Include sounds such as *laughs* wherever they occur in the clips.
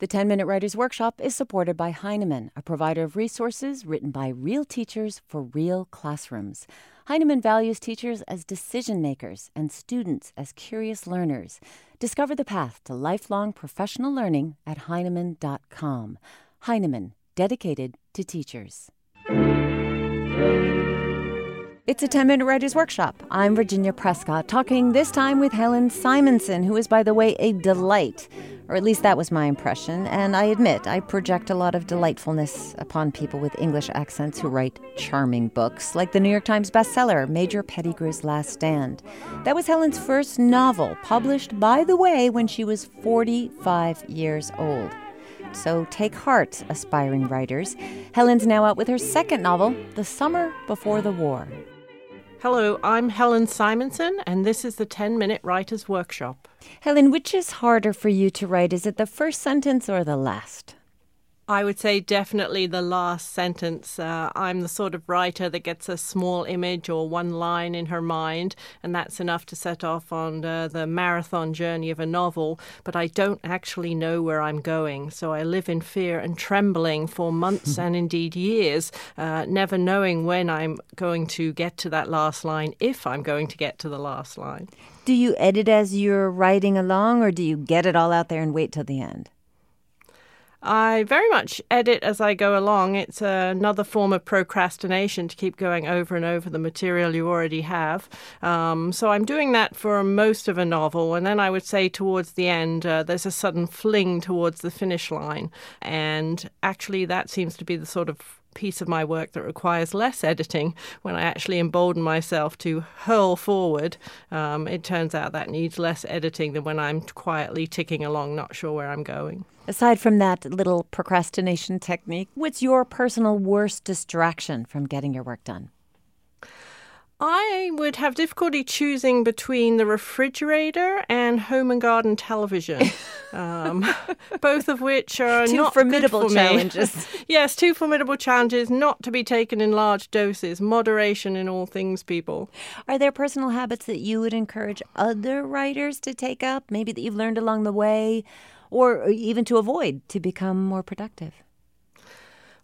The 10 Minute Writers Workshop is supported by Heinemann, a provider of resources written by real teachers for real classrooms. Heinemann values teachers as decision makers and students as curious learners. Discover the path to lifelong professional learning at Heinemann.com. Heinemann, dedicated to teachers. It's a 10 minute writer's workshop. I'm Virginia Prescott, talking this time with Helen Simonson, who is, by the way, a delight. Or at least that was my impression. And I admit, I project a lot of delightfulness upon people with English accents who write charming books, like the New York Times bestseller, Major Pettigrew's Last Stand. That was Helen's first novel, published, by the way, when she was 45 years old. So take heart, aspiring writers. Helen's now out with her second novel, The Summer Before the War. Hello, I'm Helen Simonson, and this is the 10 Minute Writer's Workshop. Helen, which is harder for you to write? Is it the first sentence or the last? I would say definitely the last sentence. Uh, I'm the sort of writer that gets a small image or one line in her mind, and that's enough to set off on uh, the marathon journey of a novel. But I don't actually know where I'm going, so I live in fear and trembling for months *laughs* and indeed years, uh, never knowing when I'm going to get to that last line, if I'm going to get to the last line. Do you edit as you're writing along, or do you get it all out there and wait till the end? I very much edit as I go along. It's another form of procrastination to keep going over and over the material you already have. Um, so I'm doing that for most of a novel. And then I would say towards the end, uh, there's a sudden fling towards the finish line. And actually, that seems to be the sort of piece of my work that requires less editing when I actually embolden myself to hurl forward. Um, it turns out that needs less editing than when I'm quietly ticking along, not sure where I'm going. Aside from that little procrastination technique, what's your personal worst distraction from getting your work done? I would have difficulty choosing between the refrigerator and home and garden television, *laughs* um, both of which are two not formidable challenges. *laughs* yes, two formidable challenges, not to be taken in large doses. Moderation in all things, people. Are there personal habits that you would encourage other writers to take up? Maybe that you've learned along the way, or even to avoid to become more productive.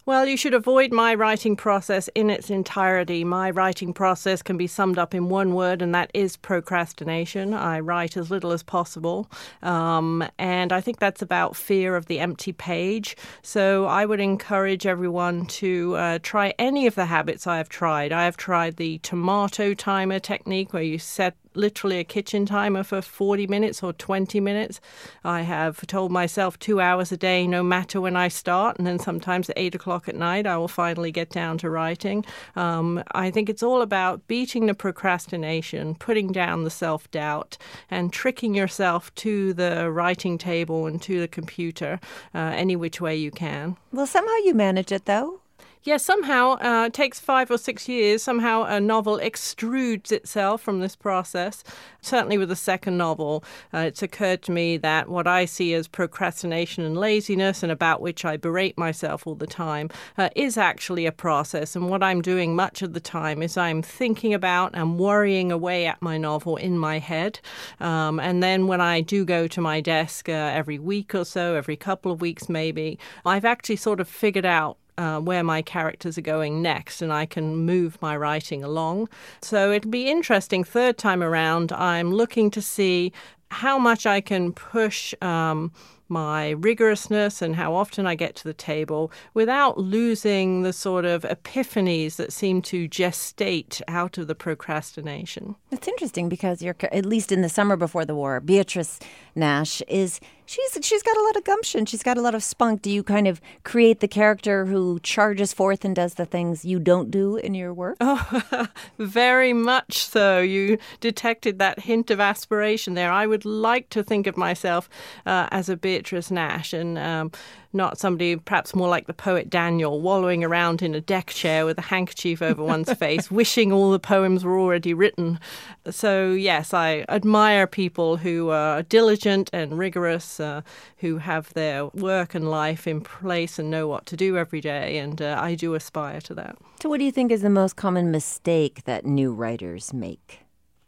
Well, you should avoid my writing process in its entirety. My writing process can be summed up in one word, and that is procrastination. I write as little as possible. Um, and I think that's about fear of the empty page. So I would encourage everyone to uh, try any of the habits I have tried. I have tried the tomato timer technique where you set literally a kitchen timer for 40 minutes or 20 minutes. I have told myself two hours a day, no matter when I start, and then sometimes at eight o'clock at night, I will finally get down to writing. Um, I think it's all about beating the procrastination, putting down the self doubt, and tricking yourself to the writing table and to the computer uh, any which way you can. Well, somehow you manage it, though. Yeah, somehow uh, it takes five or six years. Somehow a novel extrudes itself from this process. Certainly with the second novel, uh, it's occurred to me that what I see as procrastination and laziness, and about which I berate myself all the time, uh, is actually a process. And what I'm doing much of the time is I'm thinking about and worrying away at my novel in my head. Um, and then when I do go to my desk uh, every week or so, every couple of weeks maybe, I've actually sort of figured out uh, where my characters are going next, and I can move my writing along. So it'll be interesting. Third time around, I'm looking to see how much I can push. Um, my rigorousness and how often I get to the table without losing the sort of epiphanies that seem to gestate out of the procrastination. It's interesting because you're, at least in the summer before the war, Beatrice Nash is she's she's got a lot of gumption. She's got a lot of spunk. Do you kind of create the character who charges forth and does the things you don't do in your work? Oh, *laughs* very much so. You detected that hint of aspiration there. I would like to think of myself uh, as a Beatrice Nash and. Um, not somebody perhaps more like the poet Daniel, wallowing around in a deck chair with a handkerchief over *laughs* one's face, wishing all the poems were already written. So, yes, I admire people who are diligent and rigorous, uh, who have their work and life in place and know what to do every day, and uh, I do aspire to that. So, what do you think is the most common mistake that new writers make?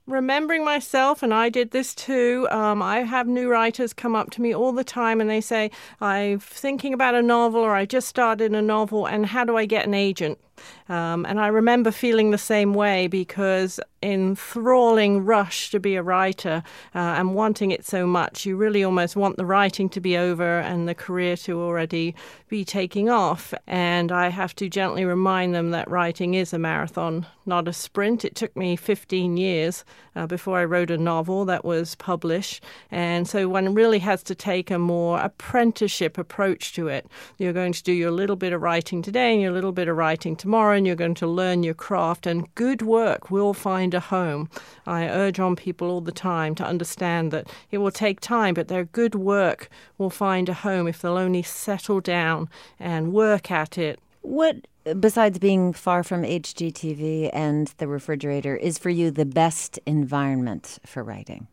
remembering myself, and I did this too. Um, I have new writers come up to me all the time and they say, I'm thinking about a novel or I just started a novel, and how do I get an agent? Um, and I remember feeling the same way because enthralling rush to be a writer uh, and wanting it so much, you really almost want the writing to be over and the career to already be taking off. And I have to gently remind them that writing is a marathon, not a sprint. It took me 15 years uh, before I wrote a novel that was published. And so one really has to take a more apprenticeship approach to it. You're going to do your little bit of writing today and your little bit of writing tomorrow, and you're going to learn your craft. And good work will find a home. I urge on people all the time to understand that it will take time, but their good work will find a home if they'll only settle down and work at it. What besides being far from HGTV and the refrigerator, is for you the best environment for writing?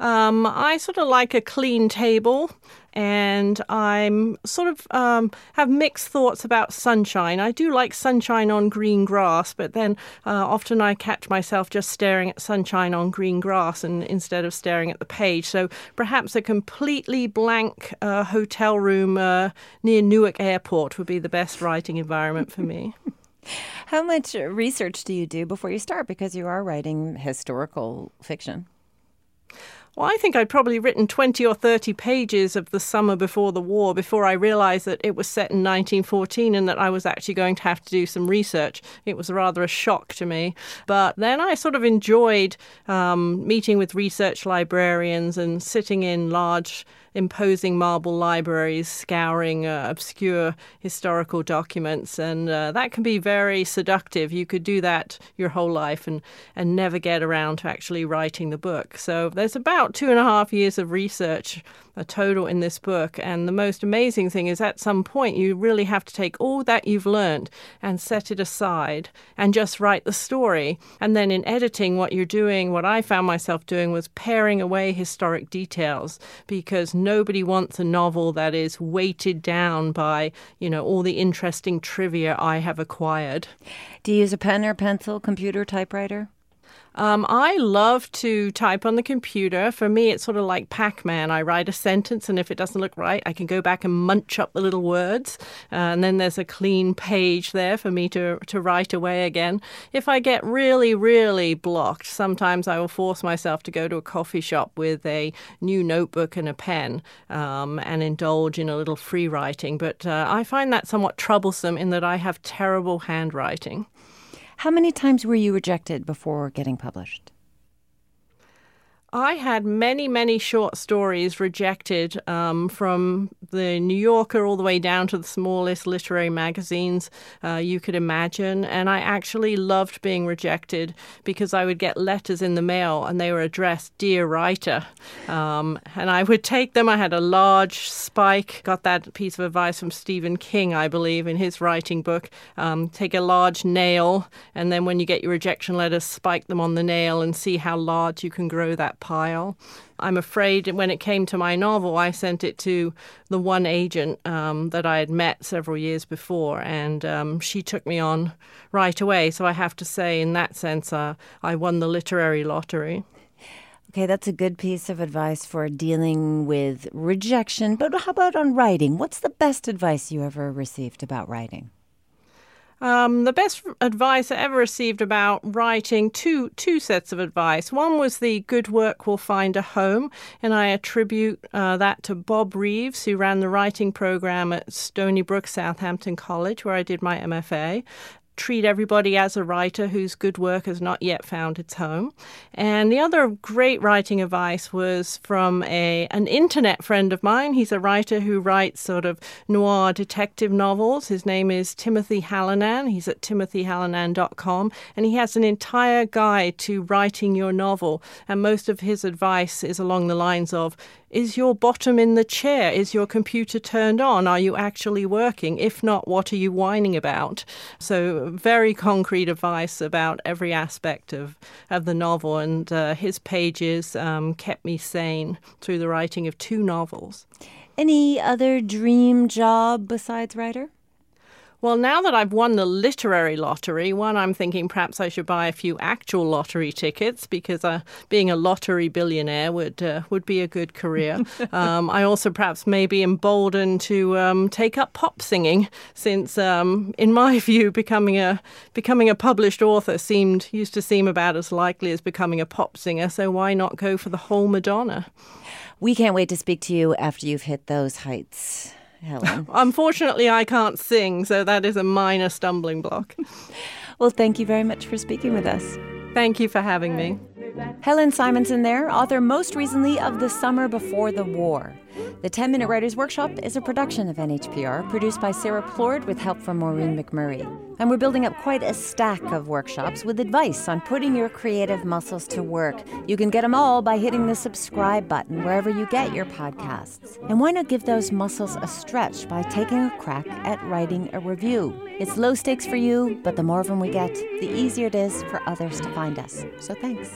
Um, I sort of like a clean table, and I'm sort of um, have mixed thoughts about sunshine. I do like sunshine on green grass, but then uh, often I catch myself just staring at sunshine on green grass and instead of staring at the page. So perhaps a completely blank uh, hotel room uh, near Newark Airport would be the best writing environment for me. *laughs* How much research do you do before you start? Because you are writing historical fiction. Well, I think I'd probably written 20 or 30 pages of The Summer Before the War before I realized that it was set in 1914 and that I was actually going to have to do some research. It was rather a shock to me. But then I sort of enjoyed um, meeting with research librarians and sitting in large imposing marble libraries, scouring uh, obscure historical documents, and uh, that can be very seductive. You could do that your whole life and, and never get around to actually writing the book. So there's about two and a half years of research a total in this book. And the most amazing thing is at some point you really have to take all that you've learned and set it aside and just write the story. And then in editing, what you're doing, what I found myself doing was paring away historic details because nobody wants a novel that is weighted down by, you know, all the interesting trivia I have acquired. Do you use a pen or pencil, computer, typewriter? Um, I love to type on the computer. For me, it's sort of like Pac Man. I write a sentence, and if it doesn't look right, I can go back and munch up the little words. Uh, and then there's a clean page there for me to, to write away again. If I get really, really blocked, sometimes I will force myself to go to a coffee shop with a new notebook and a pen um, and indulge in a little free writing. But uh, I find that somewhat troublesome in that I have terrible handwriting. How many times were you rejected before getting published? I had many, many short stories rejected um, from the New Yorker all the way down to the smallest literary magazines uh, you could imagine. And I actually loved being rejected because I would get letters in the mail and they were addressed Dear Writer. Um, and I would take them. I had a large spike, got that piece of advice from Stephen King, I believe, in his writing book. Um, take a large nail, and then when you get your rejection letters, spike them on the nail and see how large you can grow that pile. I'm afraid when it came to my novel, I sent it to the one agent um, that I had met several years before, and um, she took me on right away. So I have to say, in that sense, uh, I won the literary lottery. Okay, that's a good piece of advice for dealing with rejection. But how about on writing? What's the best advice you ever received about writing? Um, the best advice I ever received about writing two two sets of advice. One was the good work will find a home, and I attribute uh, that to Bob Reeves, who ran the writing program at Stony Brook Southampton College, where I did my MFA treat everybody as a writer whose good work has not yet found its home. And the other great writing advice was from a an internet friend of mine. He's a writer who writes sort of noir detective novels. His name is Timothy Hallinan. He's at timothyhallinan.com and he has an entire guide to writing your novel. And most of his advice is along the lines of is your bottom in the chair? Is your computer turned on? Are you actually working? If not, what are you whining about? So, very concrete advice about every aspect of, of the novel. And uh, his pages um, kept me sane through the writing of two novels. Any other dream job besides writer? Well, now that I've won the literary lottery, one, I'm thinking perhaps I should buy a few actual lottery tickets because uh, being a lottery billionaire would uh, would be a good career. *laughs* um, I also perhaps may be emboldened to um, take up pop singing, since um, in my *laughs* view, becoming a becoming a published author seemed used to seem about as likely as becoming a pop singer. So why not go for the whole Madonna? We can't wait to speak to you after you've hit those heights. Helen. *laughs* Unfortunately, I can't sing, so that is a minor stumbling block. *laughs* well, thank you very much for speaking with us. Thank you for having me. Helen Simonson, there, author most recently of The Summer Before the War. The 10 Minute Writers Workshop is a production of NHPR, produced by Sarah Plourde with help from Maureen McMurray. And we're building up quite a stack of workshops with advice on putting your creative muscles to work. You can get them all by hitting the subscribe button wherever you get your podcasts. And why not give those muscles a stretch by taking a crack at writing a review? It's low stakes for you, but the more of them we get, the easier it is for others to find us. So thanks.